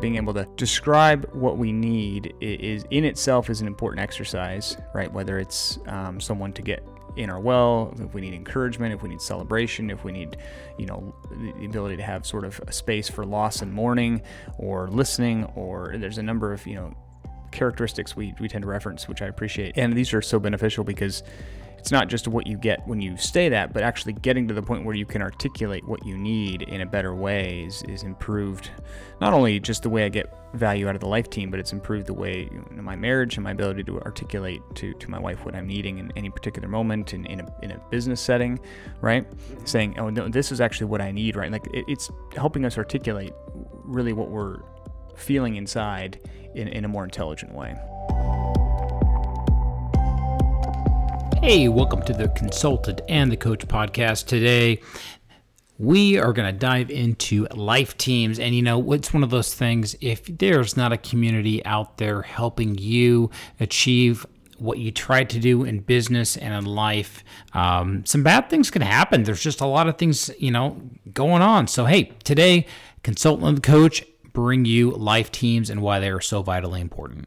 being able to describe what we need is in itself is an important exercise, right? Whether it's um, someone to get in our well, if we need encouragement, if we need celebration, if we need, you know, the ability to have sort of a space for loss and mourning or listening, or there's a number of, you know, characteristics we, we tend to reference, which I appreciate. And these are so beneficial because it's not just what you get when you stay that, but actually getting to the point where you can articulate what you need in a better way is, is improved. Not only just the way I get value out of the life team, but it's improved the way you know, my marriage and my ability to articulate to, to my wife what I'm needing in any particular moment in, in, a, in a business setting, right? Saying, oh, no, this is actually what I need, right? Like it, it's helping us articulate really what we're feeling inside in, in a more intelligent way. Hey, welcome to the Consultant and the Coach podcast. Today, we are going to dive into life teams. And you know, it's one of those things, if there's not a community out there helping you achieve what you try to do in business and in life, um, some bad things can happen. There's just a lot of things, you know, going on. So, hey, today, Consultant and the Coach bring you life teams and why they are so vitally important.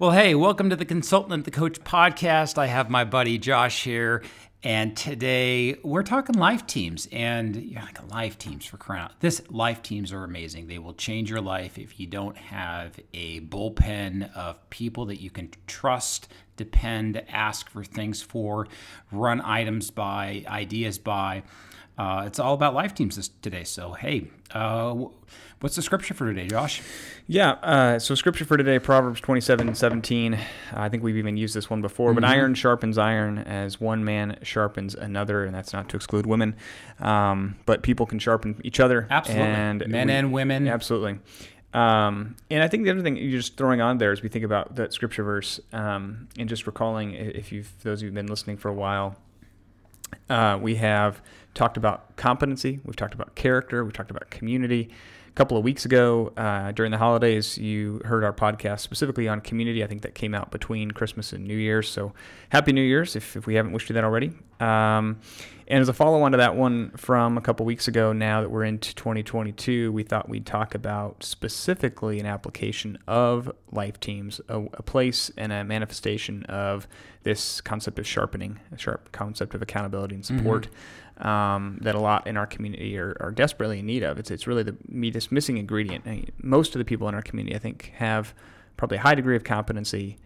Well, hey, welcome to the Consultant the Coach podcast. I have my buddy Josh here, and today we're talking life teams. And you're like, life teams for crown. This life teams are amazing. They will change your life if you don't have a bullpen of people that you can trust, depend, ask for things for, run items by, ideas by. Uh, it's all about life teams this, today. So, hey, uh, what's the scripture for today, Josh? Yeah, uh, so scripture for today, Proverbs 27 17. I think we've even used this one before, mm-hmm. but iron sharpens iron as one man sharpens another, and that's not to exclude women. Um, but people can sharpen each other. Absolutely. And Men we, and women. Absolutely. Um, and I think the other thing you're just throwing on there as we think about that scripture verse, um, and just recalling, if you've those who've been listening for a while, uh, we have talked about competency, we've talked about character, we've talked about community. A couple of weeks ago, uh, during the holidays, you heard our podcast specifically on community. I think that came out between Christmas and New Year's. So, Happy New Year's if, if we haven't wished you that already. Um, and as a follow on to that one from a couple weeks ago, now that we're into 2022, we thought we'd talk about specifically an application of life teams, a, a place and a manifestation of this concept of sharpening, a sharp concept of accountability and support. Mm-hmm. Um, that a lot in our community are, are, desperately in need of. It's, it's really the this missing ingredient. I mean, most of the people in our community, I think, have probably a high degree of competency,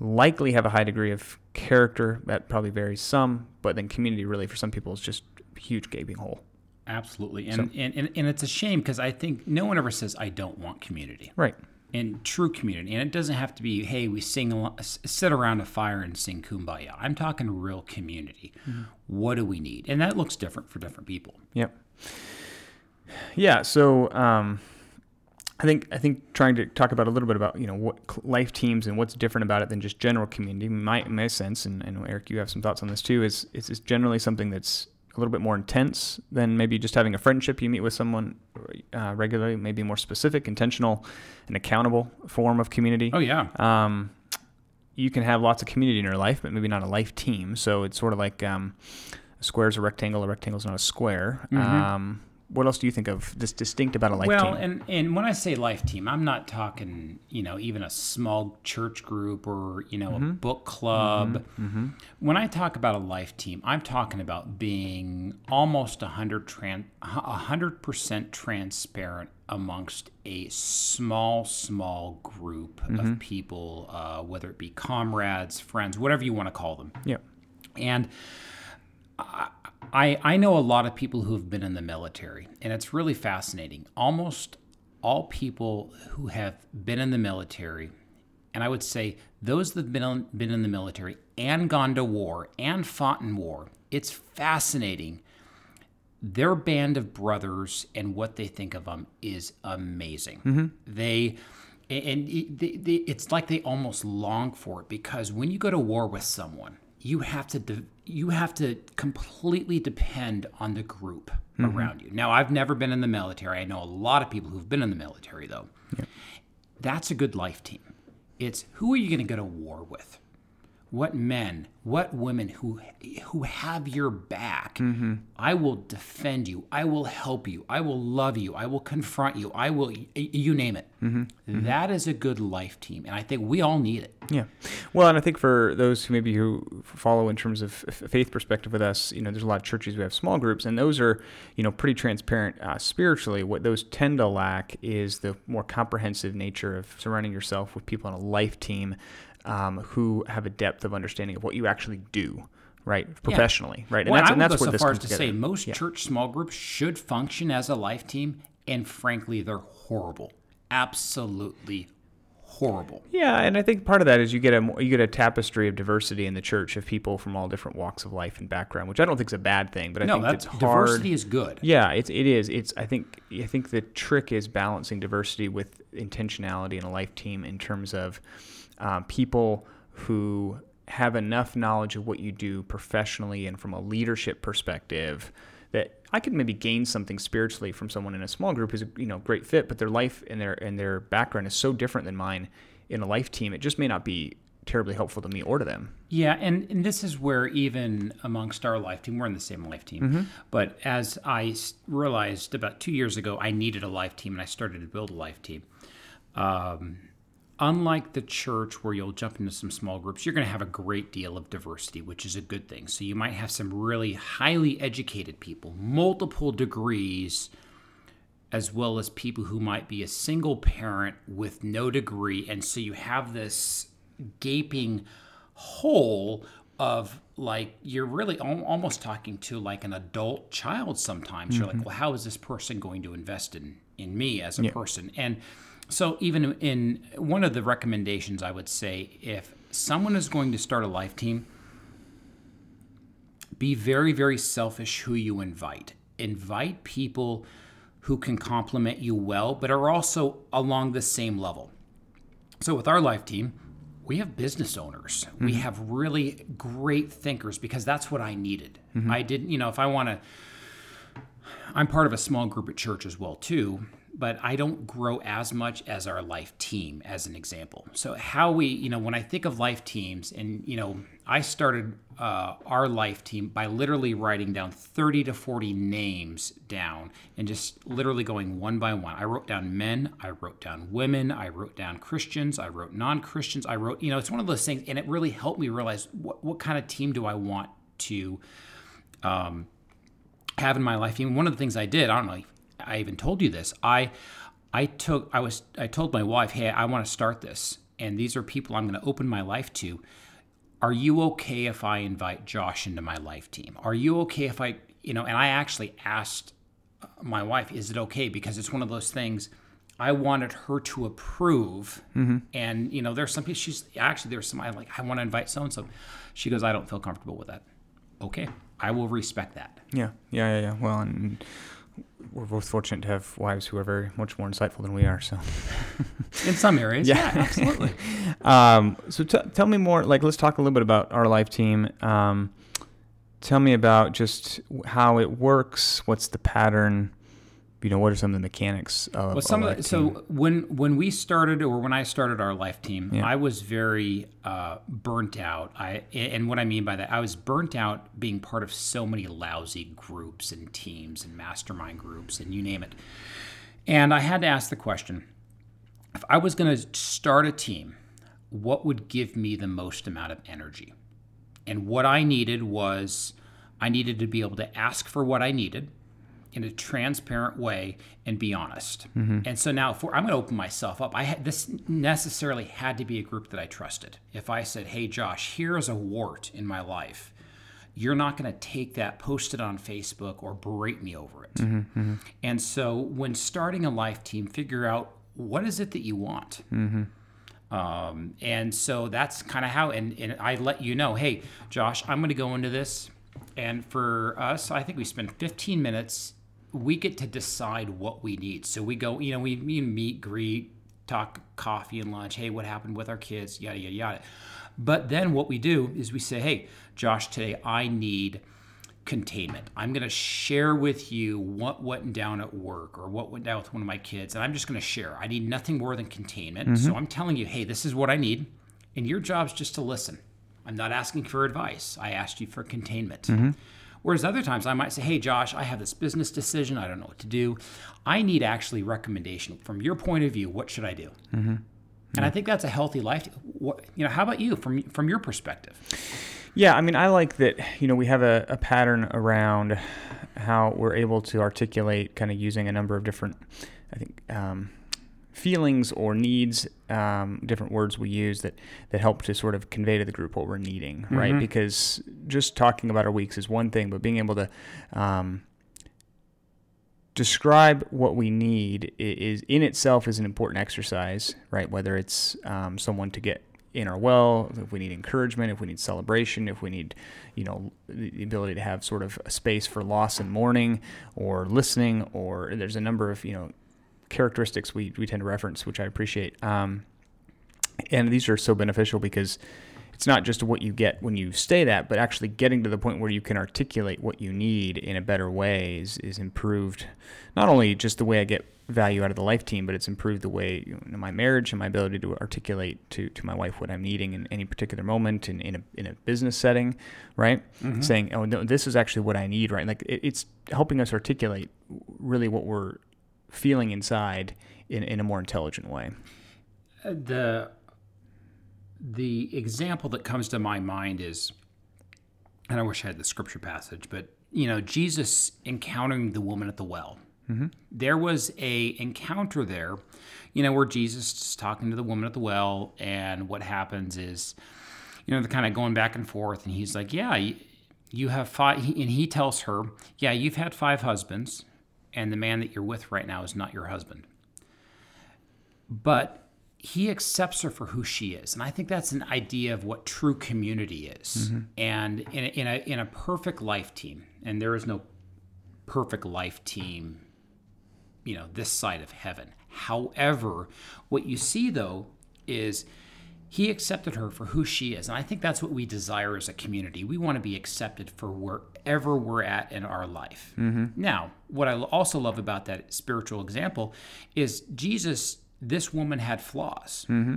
likely have a high degree of character that probably varies some, but then community really for some people is just a huge gaping hole. Absolutely. And, so, and, and, and it's a shame because I think no one ever says, I don't want community. Right. And true community. And it doesn't have to be, hey, we sing, sit around a fire and sing kumbaya. I'm talking real community. Mm-hmm. What do we need? And that looks different for different people. Yep. Yeah. So, um, I think I think trying to talk about a little bit about you know what life teams and what's different about it than just general community. My my sense, and, and Erik, you have some thoughts on this too. Is it's generally something that's a little bit more intense than maybe just having a friendship. You meet with someone uh, regularly, maybe more specific, intentional, and accountable form of community. Oh yeah. Um, you can have lots of community in your life, but maybe not a life team. So it's sort of like um, a square is a rectangle, a rectangle is not a square. Mm-hmm. Um, what else do you think of this distinct about a life well, team? Well, and, and when I say life team, I'm not talking, you know, even a small church group or, you know, mm-hmm. a book club. Mm-hmm. Mm-hmm. When I talk about a life team, I'm talking about being almost 100 tran- 100% transparent amongst a small, small group of mm-hmm. people, uh, whether it be comrades, friends, whatever you want to call them. Yeah. And I, I, I know a lot of people who have been in the military, and it's really fascinating. Almost all people who have been in the military, and I would say those that have been, been in the military and gone to war and fought in war, it's fascinating. Their band of brothers and what they think of them is amazing. Mm-hmm. They and it's like they almost long for it because when you go to war with someone, you have to de- you have to completely depend on the group mm-hmm. around you. Now, I've never been in the military. I know a lot of people who've been in the military though. Yeah. That's a good life team. It's who are you going to go to war with? What men, what women who who have your back. Mm-hmm. I will defend you. I will help you. I will love you. I will confront you. I will you name it. Mm-hmm. Mm-hmm. That is a good life team, and I think we all need it. Yeah. Well, and I think for those who maybe who follow in terms of faith perspective with us, you know, there's a lot of churches we have small groups, and those are, you know, pretty transparent uh, spiritually. What those tend to lack is the more comprehensive nature of surrounding yourself with people on a life team um, who have a depth of understanding of what you actually do, right, professionally, right, and Well, that's I and that's go where so this far as to say most Yeah. church small groups should function as a life team, and frankly, they're horrible. Absolutely horrible. Yeah, and I think part of that is you get a you get a tapestry of diversity in the church of people from all different walks of life and background, which I don't think is a bad thing, but I No, think that's it's hard. diversity is good. Yeah, it's it is. It's I think I think the trick is balancing diversity with intentionality in a life team in terms of um, people who have enough knowledge of what you do professionally and from a leadership perspective that I could maybe gain something spiritually from someone in a small group who's a you know great fit, but their life and their and their background is so different than mine in a life team. It just may not be terribly helpful to me or to them. Yeah, and, and this is where even amongst our life team, we're in the same life team. Mm-hmm. But as I realized about two years ago, I needed a life team, and I started to build a life team. Um, unlike the church where you'll jump into some small groups, you're going to have a great deal of diversity, which is a good thing. So you might have some really highly educated people, multiple degrees, as well as people who might be a single parent with no degree. And so you have this gaping hole of like, you're really al- almost talking to like an adult child sometimes. You're like, mm-hmm. well, how is this person going to invest in, in me as a person? And so, even in one of the recommendations, I would say if someone is going to start a life team, be very, very selfish who you invite. Invite people who can complement you well, but are also along the same level. So, with our life team, we have business owners. We mm-hmm. have really great thinkers because that's what I needed. Mm-hmm. I didn't, you know, if I want to, I'm part of a small group at church as well too, but I don't grow as much as our life team as an example. So how we, you know, when I think of life teams and, you know, I started uh, our life team by literally writing down 30 to 40 names down and just literally going one by one. I wrote down men, I wrote down women, I wrote down Christians, I wrote non-Christians, I wrote, you know, it's one of those things and it really helped me realize what, what kind of team do I want to um, have in my life. Even one of the things I did, I don't know, I even told you this. I I took I was I told my wife, "Hey, I want to start this, and these are people I'm going to open my life to. Are you okay if I invite Josh into my life team? Are you okay if I, you know?" And I actually asked uh, my wife, "Is it okay?" Because it's one of those things. I wanted her to approve, and you know, there's some people. She's actually there's some. I'm like, I want to invite so and so. She goes, I don't feel comfortable with that. Okay, I will respect that. Yeah, yeah, yeah, yeah. Well, and we're both fortunate to have wives who are very much more insightful than we are. So, In some areas, Yeah. yeah, absolutely. um, so t- tell me more. Like, let's talk a little bit about our life team. Um, tell me about just how it works. What's the pattern? You know, what are some of the mechanics of Well, some of the, so when when we started or when I started our life team, Yeah. I was very uh, burnt out. I and what I mean by that, I was burnt out being part of so many lousy groups and teams and mastermind groups and you name it. And I had to ask the question: if I was going to start a team, what would give me the most amount of energy? And what I needed was I needed to be able to ask for what I needed in a transparent way and be honest. Mm-hmm. And so now, we're, I'm going to open myself up. I had, this necessarily had to be a group that I trusted. If I said, "Hey, Josh, here is a wart in my life," you're not going to take that, post it on Facebook, or berate me over it. Mm-hmm, mm-hmm. And so, when starting a life team, figure out what is it that you want. Um, and so that's kind of how, and, and I let you know, hey, Josh, I'm going to go into this. And for us, I think we spend 15 minutes. We get to decide what we need. So we go, you know, we, we meet, greet, talk coffee and lunch. Hey, what happened with our kids? Yada, yada, yada. But then what we do is we say, hey, Josh, today I need containment. I'm going to share with you what went down at work or what went down with one of my kids. And I'm just going to share. I need nothing more than containment. So I'm telling you, hey, this is what I need. And your job's just to listen. I'm not asking for advice. I asked you for containment. Mm-hmm. Whereas other times I might say, hey, Josh, I have this business decision. I don't know what to do. I need actually recommendation from your point of view. What should I do? Mm-hmm. And I think that's a healthy life. What, you know, how about you from from your perspective? Yeah, I mean, I like that. You know, we have a, a pattern around how we're able to articulate, kind of using a number of different, I think, um, feelings or needs, um, different words we use that that help to sort of convey to the group what we're needing, right? Because just talking about our weeks is one thing, but being able to um, describe what we need is in itself is an important exercise, right? Whether it's um, someone to get in our well, if we need encouragement, if we need celebration, if we need, you know, the ability to have sort of a space for loss and mourning, or listening, or there's a number of you know characteristics we, we tend to reference, which I appreciate. Um, and these are so beneficial because it's not just what you get when you stay that, but actually getting to the point where you can articulate what you need in a better way is, is improved. Not only just the way I get value out of the life team, but it's improved the way you know, my marriage and my ability to articulate to, to my wife what I'm needing in any particular moment in, in, a, in a business setting, right? Saying, oh, no, this is actually what I need, right? Like it, it's helping us articulate really what we're feeling inside in, in a more intelligent way. Uh, the the example that comes to my mind is and I wish I had the scripture passage, but you know, Jesus encountering the woman at the well. Mm-hmm. There was a encounter there, you know, where Jesus is talking to the woman at the well, and what happens is, you know, they're kind of going back and forth, and he's like, "Yeah, you have five, and he tells her, "Yeah, you've had five husbands, and the man that you're with right now is not your husband." but he accepts her for who she is and i think that's an idea of what true community is. Mm-hmm. And in a, in, a, in a perfect life team and there is no perfect life team you know this side of heaven. However what you see though is he accepted her for who she is. And i think that's what we desire as a community. We want to be accepted for wherever we're at in our life. Mm-hmm. Now what i also love about that spiritual example is jesus this woman had flaws. Mm-hmm.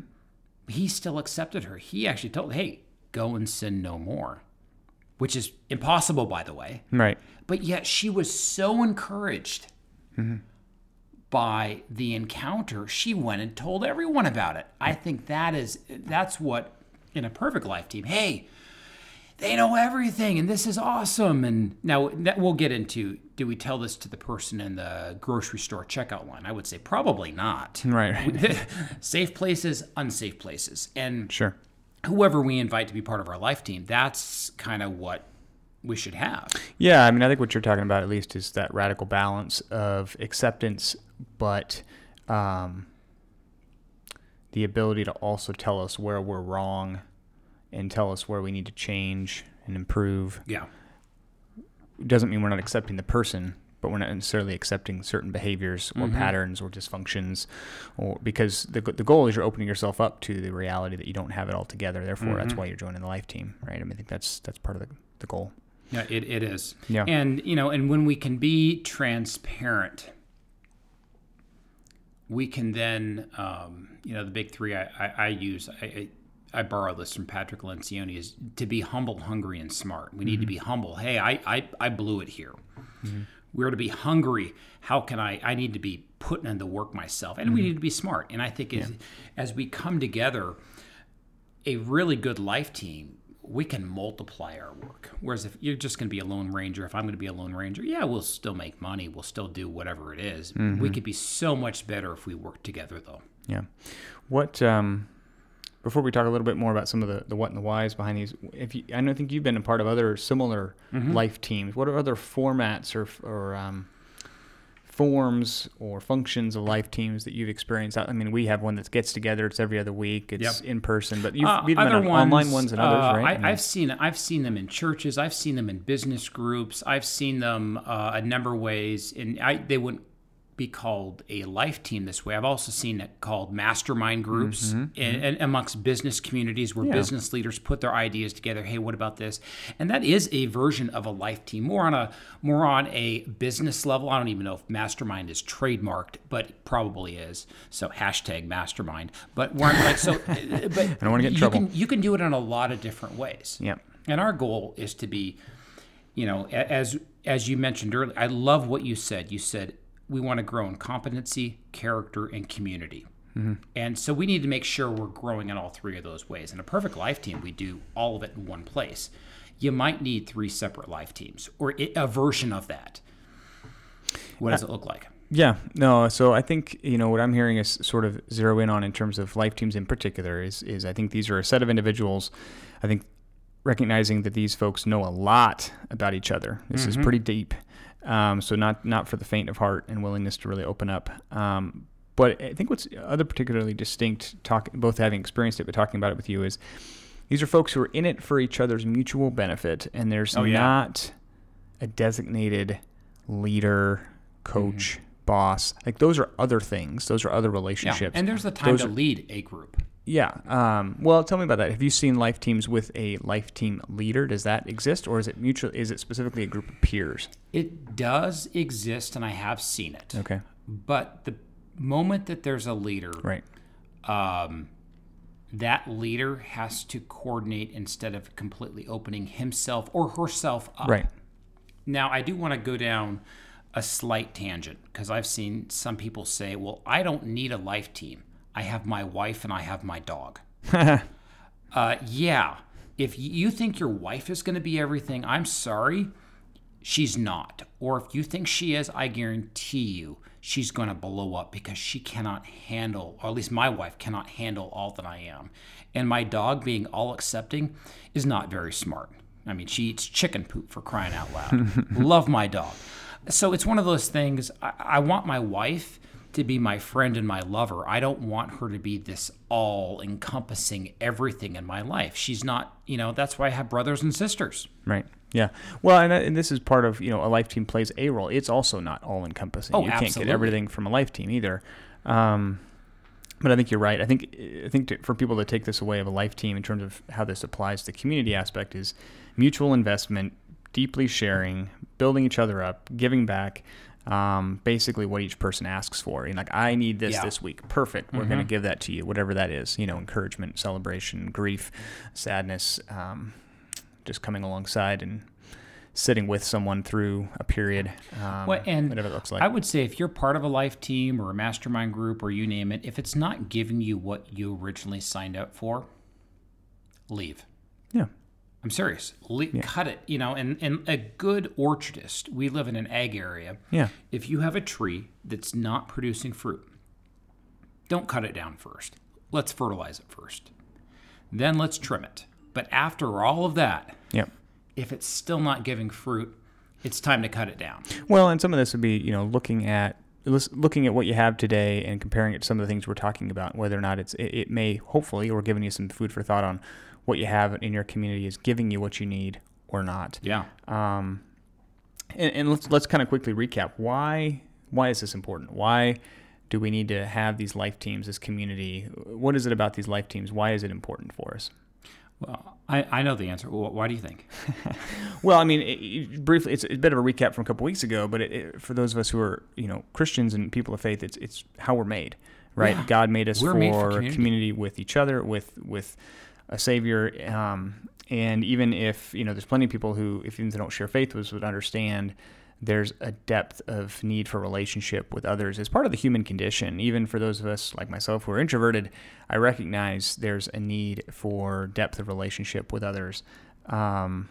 He still accepted her. He actually told hey go and sin no more which is impossible by the way. Right. but yet she was so encouraged mm-hmm. By the encounter she went and told everyone about it i think that is that's what in a perfect life team hey they know everything and this is awesome and now that we'll get into do we tell this to the person in the grocery store checkout line i would say probably not Right. right. safe places unsafe places and sure. whoever we invite to be part of our life team that's kind of what we should have Yeah, I mean, I think what you're talking about at least is that radical balance of acceptance, but um, the ability to also tell us where we're wrong and tell us where we need to change and improve. yeah It doesn't mean we're not accepting the person, but we're not necessarily accepting certain behaviors or patterns or dysfunctions, or because the the goal is you're opening yourself up to the reality that you don't have it all together. Therefore, that's why you're joining the life team, right? I mean, I think that's that's part of the, the goal. Yeah, it, it is. Yeah. And you know, and when we can be transparent, we can then, um, you know, the big three I, I, I use. I, I borrow this from Patrick Lencioni is to be humble, hungry, and smart. We need to mm-hmm. be humble. Hey, I, I, I blew it here. Mm-hmm. We're to be hungry. How can I? I need to be putting in the work myself, and we mm-hmm. need to be smart. And I think as, as we come together, a really good life team, we can multiply our work. Whereas if you're just going to be a lone ranger, if I'm going to be a lone ranger, yeah, we'll still make money. We'll still do whatever it is. We could be so much better if we work together, though. Yeah. What um before we talk a little bit more about some of the, the what and the whys behind these, if you, I don't think you've been a part of other similar life teams. What are other formats or or um, forms or functions of life teams that you've experienced? I mean, we have one that gets together. It's every other week. It's Yep. in person, but you've Uh, been other on online ones and others, uh, right? I, I've seen I've seen them in churches. I've seen them in business groups. I've seen them uh, a number of ways, and I they wouldn't be called a life team this way. I've also seen it called mastermind groups Mm-hmm, mm-hmm. and, and amongst business communities where business leaders put their ideas together. Hey, what about this? And that is a version of a life team, more on a more on a business level. I don't even know if mastermind is trademarked, but it probably is. So hashtag mastermind. But we're like so. Uh, uh, but I don't wanna get in you trouble. Can, you can do it in a lot of different ways. Yep. And our goal is to be, you know, as as you mentioned earlier, I love what you said. You said we want to grow in competency, character, and community. Mm-hmm. And so we need to make sure we're growing in all three of those ways. In a perfect life team, we do all of it in one place. You might need three separate life teams or a version of that. What does it look like? Yeah, no. So I think you know what I'm hearing is sort of zero in on in terms of life teams in particular is is I think these are a set of individuals. I think recognizing that these folks know a lot about each other. This is mm-hmm. pretty deep. Um, so not not for the faint of heart and willingness to really open up. Um, but I think what's other particularly distinct, talk both having experienced it but talking about it with you is these are folks who are in it for each other's mutual benefit, and there's Oh, yeah. not a designated leader, coach, boss. Like those are other things. Those are other Yeah. relationships. And there's the time Those to are- lead a group. Yeah. Um, well, tell me about that. Have you seen life teams with a life team leader? Does that exist, or is it mutual? Is it specifically a group of peers? It does exist, and I have seen it. Okay. But the moment that there's a leader, Right. um, that leader has to coordinate instead of completely opening himself or herself up. Right. Now, I do want to go down a slight tangent because I've seen some people say, well, I don't need a life team. I have my wife and I have my dog. uh, yeah. If you think your wife is going to be everything, I'm sorry, she's not. Or if you think she is, I guarantee you she's going to blow up because she cannot handle, or at least my wife cannot handle all that I am. And my dog being all accepting is not very smart. I mean, she eats chicken poop for crying out loud. Love my dog. So it's one of those things. I, I want my wife to be my friend and my lover. I don't want her to be this all encompassing everything in my life. She's not, you know, that's why I have brothers and sisters. Right. Yeah. Well, and, uh, and this is part of you know a life team plays a role. It's also not all encompassing. Oh, you can't get everything from a life team either. Um, but I think you're right. I think I think to, for people to take this away of a life team in terms of how this applies to the community aspect is mutual investment, deeply sharing, building each other up, giving back. Um, basically, what each person asks for. And like, I need this Yeah. this week. Perfect. We're going to give that to you, whatever that is. You know, encouragement, celebration, grief, sadness. Um, just coming alongside and sitting with someone through a period, um, Well, and whatever it looks like. I would say if you're part of a life team or a mastermind group or you name it, if it's not giving you what you originally signed up for, leave. yeah, I'm serious. Le- Cut it. You know, and, and a good orchardist, we live in an ag area. yeah, If you have a tree that's not producing fruit, don't cut it down first. Let's fertilize it first. Then let's trim it. But after all of that, yeah. if it's still not giving fruit, it's time to cut it down. Well, and some of this would be, you know, looking at looking at what you have today and comparing it to some of the things we're talking about, whether or not it's it, it may hopefully or giving you some food for thought on what you have in your community is giving you what you need or not. Yeah. Um, and, and let's let's kind of quickly recap why why is this important? Why do we need to have these life teams, this community? What is it about these life teams? Why is it important for us? Well, I, I know the answer. Why do you think? Well, I mean, it, it- briefly, it's a bit of a recap from a couple weeks ago, but it, for those of us who are, you know, Christians and people of faith, it's it's how we're made, right? Yeah. God made us We're for, made for community. community with each other, with with a Savior, um, and even if you know, there's plenty of people who, if even they don't share faith with, us, would understand. There's a depth of need for relationship with others as part of the human condition. Even for those of us like myself who are introverted, I recognize there's a need for depth of relationship with others. Um,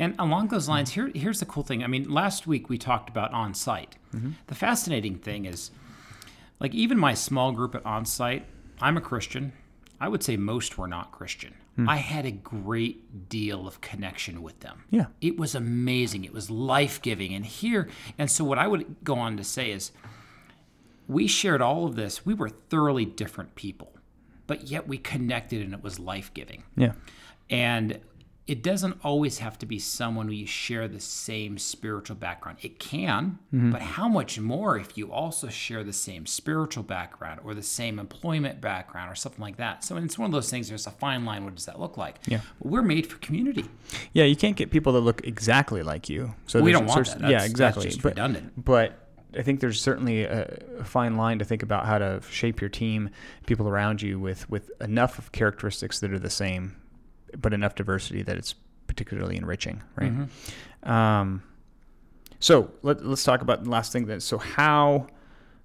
And along those lines, here here's the cool thing. I mean, last week we talked about on site. The fascinating thing is, like, even my small group at on site, I'm a Christian. I would say most were not Christian. Hmm. I had a great deal of connection with them. Yeah. It was amazing. It was life giving. And here, and so what I would go on to say is, we shared all of this. We were thoroughly different people, but yet we connected and it was life giving. yeah. And it doesn't always have to be someone who you share the same spiritual background. It can, Mm-hmm. but how much more if you also share the same spiritual background or the same employment background or something like that? So it's one of those things. There's a fine line. What does that look like? Yeah. But we're made for community. Yeah, you can't get people that look exactly like you. So We don't want that. That's- yeah, exactly. but, redundant. But I think there's certainly a, a fine line to think about how to shape your team, people around you, with with enough of characteristics that are the same, but enough diversity that it's particularly enriching, right? Mm-hmm. Um, so let, let's talk about the last thing. Then, so how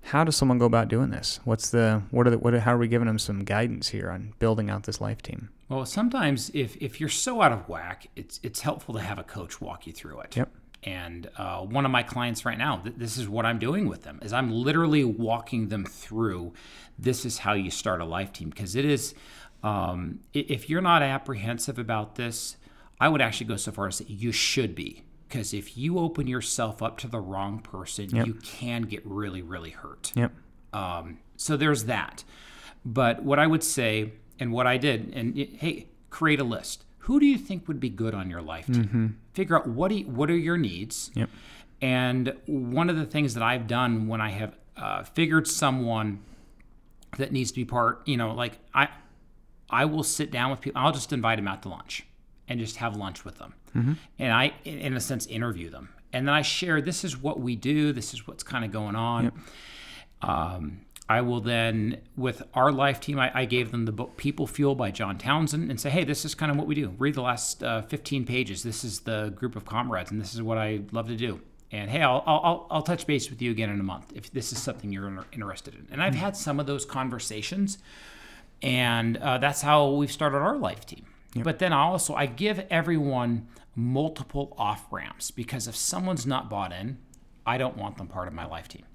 how does someone go about doing this? What's the what are the what are, how are we giving them some guidance here on building out this life team? Well, sometimes if if you're so out of whack, it's it's helpful to have a coach walk you through it. Yep. And uh, one of my clients right now, th- this is what I'm doing with them, is I'm literally walking them through. This is how you start a life team because it is. Um, if you're not apprehensive about this, I would actually go so far as say you should be. Because if you open yourself up to the wrong person, you can get really, really hurt. Yep. Um, so there's that. But what I would say, and what I did, and hey, create a list. Who do you think would be good on your life team? Figure out what do you, what are your needs. Yep. And one of the things that I've done when I have uh, figured someone that needs to be part, you know, like I, I will sit down with people. I'll just invite them out to lunch and just have lunch with them, and I, in- a sense, interview them. And then I share. This is what we do. This is what's kind of going on. Um, I will then, with our life team, I, I gave them the book People Fuel by John Townsend and say, hey, this is kind of what we do. Read the last uh, 15 pages. This is the group of comrades, and this is what I love to do. And hey, I'll, I'll, I'll touch base with you again in a month if this is something you're interested in. And I've had some of those conversations, and uh, that's how we've started our life team. But then I also I give everyone multiple off ramps because if someone's not bought in, I don't want them part of my life team.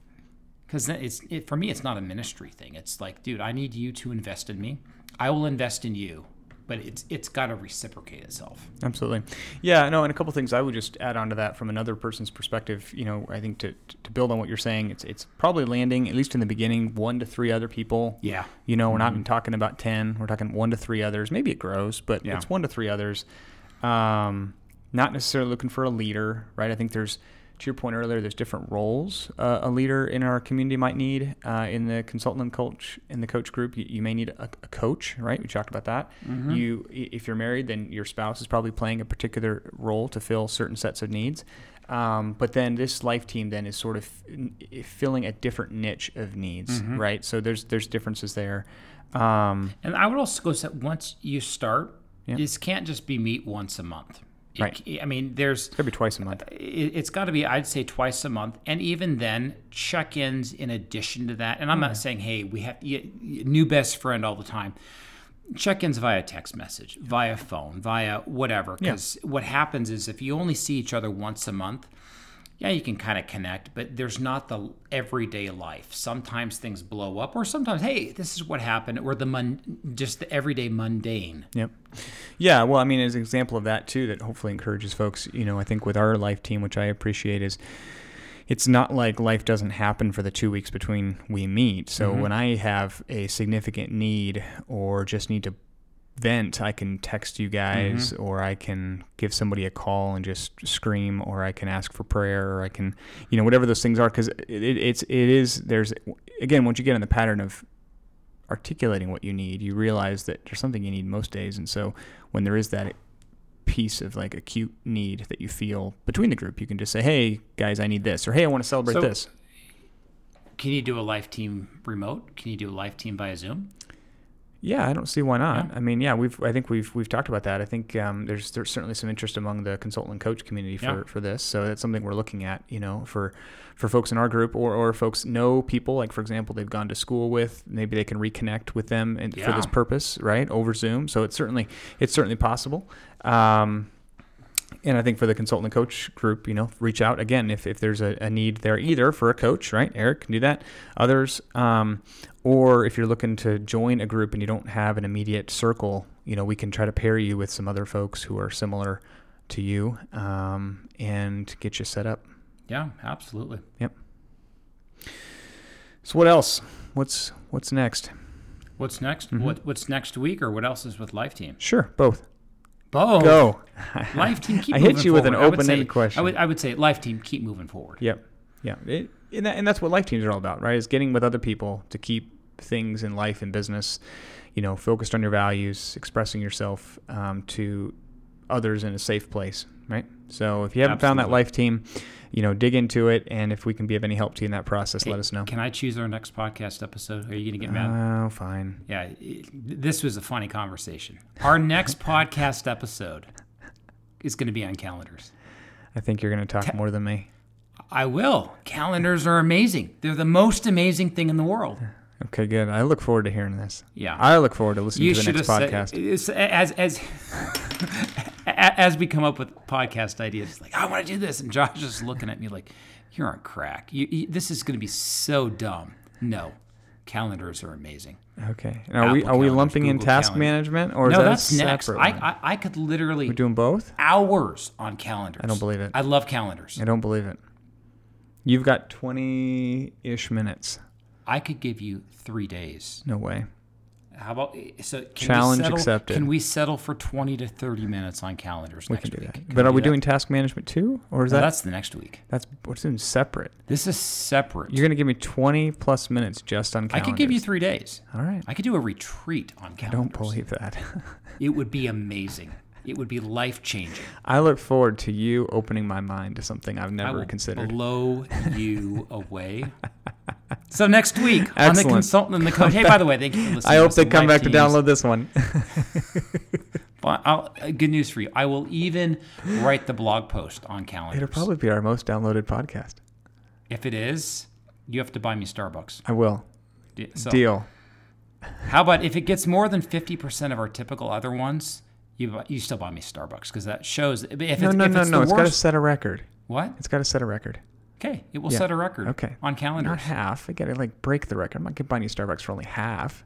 Because it's it, for me it's not a ministry thing. It's like dude i need you to invest in me. I will invest in you but it's it's got to reciprocate itself Absolutely. Yeah, no, and a couple things I would just add on to that from another person's perspective. You know, I think to, to build on what you're saying, it's it's probably landing, at least in the beginning, one to three other people. yeah You know, we're not even talking about 10, we're talking one to three others. Maybe it grows, but Yeah. it's one to three others. Um, not necessarily looking for a leader, right? I think there's, to your point earlier, there's different roles uh, a leader in our community might need. Uh, in the consultant and coach, in the coach group, you, you may need a, a coach, right? We talked about that. You, if you're married, then your spouse is probably playing a particular role to fill certain sets of needs. Um, but then this life team then is sort of n- filling a different niche of needs, right? So there's there's differences there. Um, and i would also go that once you start Yeah. this can't just be meet once a month Right. I mean there's Could be twice a month. it, it's got to be i'd say twice a month and even then check-ins in addition to that and i'm not hmm. saying hey we have y- y- new best friend all the time check-ins via text message via phone via whatever because what happens is if you only see each other once a month yeah you can kind of connect but there's not the everyday life sometimes things blow up or sometimes hey this is what happened or the mun- just the everyday mundane Yep. Yeah. Well, I mean, as an example of that too, that hopefully encourages folks. You know, I think with our life team, which I appreciate, is it's not like life doesn't happen for the two weeks between we meet. So mm-hmm. when I have a significant need or just need to vent, I can text you guys, mm-hmm. or I can give somebody a call and just scream, or I can ask for prayer, or I can, you know, whatever those things are, because it, it, it's it is there's again once you get in the pattern of articulating what you need, you realize that there's something you need most days. And so when there is that piece of like acute need that you feel between the group, you can just say, "Hey guys, I need this," or "Hey, I want to celebrate So- this." can you do a life team remote can you do a life team via zoom Yeah, I don't see why not. Yeah. I mean, yeah, we've I think we've we've talked about that. I think um, there's there's certainly some interest among the consultant and coach community for, Yeah. for this. So that's something we're looking at. You know, for for folks in our group or or folks know people like for example they've gone to school with maybe they can reconnect with them and for this purpose right over Zoom. So it's certainly it's certainly possible. Um, and I think for the consultant and coach group, you know, reach out again if, if there's a, a need there either for a coach, right? Erik can do that. Others, um, or if you're looking to join a group and you don't have an immediate circle, you know, we can try to pair you with some other folks who are similar to you um, and get you set up. Yeah, absolutely. Yep. So what else? What's what's next? What's next? Mm-hmm. What What's next week, or what else is with Life Team? Sure, both. Bo, Go. Life team, keep I hit you with an forward. Would open-ended question. I would, I would say, life team, keep moving forward. Yep. Yeah. It, and, that, and that's what life teams are all about, right? Is getting with other people to keep things in life and business, you know, focused on your values, expressing yourself um, to others in a safe place, right? So if you haven't found that life team, you know, dig into it, and if we can be of any help to you in that process, Hey, let us know. Can I choose our next podcast episode? Are you going to get mad? Oh, fine. Yeah, this was a funny conversation. Our next podcast episode is going to be on calendars. I think you're going to talk more than me. I will. Calendars are amazing. They're the most amazing thing in the world. Okay, good. I look forward to hearing this. Yeah. I look forward to listening you to the should next have podcast. said as as as we come up with podcast ideas. Like I want to do this, and Josh is looking at me like you're on crack. You, you, this is going to be so dumb. No, calendars are amazing. Okay. And are we Apple are we lumping in task calendar. management or is no, that a that's next. I. I I could literally We're doing both? hours on calendars. I don't believe it. I love calendars. I don't believe it. You've got 20-ish minutes. I could give you three days. No way. How about so? Can Challenge we settle, accepted. Can we settle for twenty to thirty minutes on calendars We next can do week? that. Can But are we do that? doing task management too or is No, that that's the next week. that's what's in separate? This is separate. You're going to give me 20 plus minutes just on I could give you three days. All right. I could do a retreat on calendars. I don't believe that. It would be amazing. It would be life changing. I look forward to you opening my mind to something I've I never will considered. blow you away. So next week Excellent. on the consultant and the coach. Hey, by the way, thank you for listening. I hope they come back to download this one. I'll, uh, good news for you. I will even write the blog post on calendars. It'll probably be our most downloaded podcast. if it is, you have to buy me Starbucks. I will. So, Deal. How about if it gets more than fifty percent of our typical other ones, you you still buy me Starbucks because that shows. If it's, No, no, if no, it's no. It's got to set a record. what? It's got to set a record. Okay, it will Yeah. set a record. Okay. on Not calendars. half. I got to like break the record. I'm not buying you Starbucks for only half.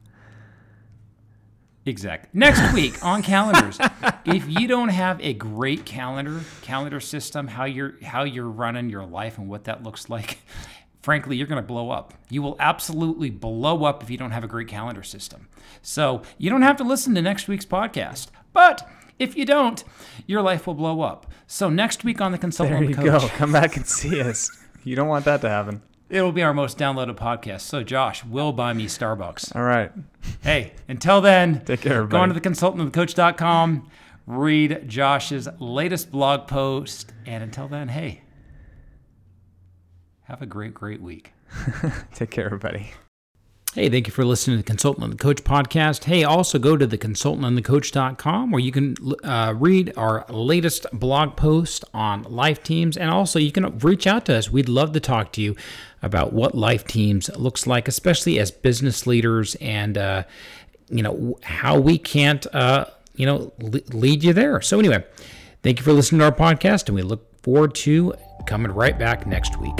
Exactly. Next week on calendars. if you don't have a great calendar calendar system, how you're how you're running your life and what that looks like, frankly, you're going to blow up. You will absolutely blow up if you don't have a great calendar system. So you don't have to listen to next week's podcast, but if you don't, your life will blow up. So next week on the There consultant you coach, go. Come back and see us. You don't want that to happen. it'll be our most downloaded podcast. So Josh will buy me Starbucks. All right. Hey, until then, Take care, Everybody. go on to everybody. theconsultantandthecoach.com, read Josh's latest blog post, and until then, hey, have a great, great week. Take care, everybody. Hey, thank you for listening to the Consultant and the Coach podcast. Hey, also go to theconsultantandthecoach.com where you can uh, read our latest blog post on life teams. And also, you can reach out to us. We'd love to talk to you about what life teams looks like, especially as business leaders and, uh, you know, how we can't, uh, you know, lead you there. So, anyway, thank you for listening to our podcast, and we look forward to coming right back next week.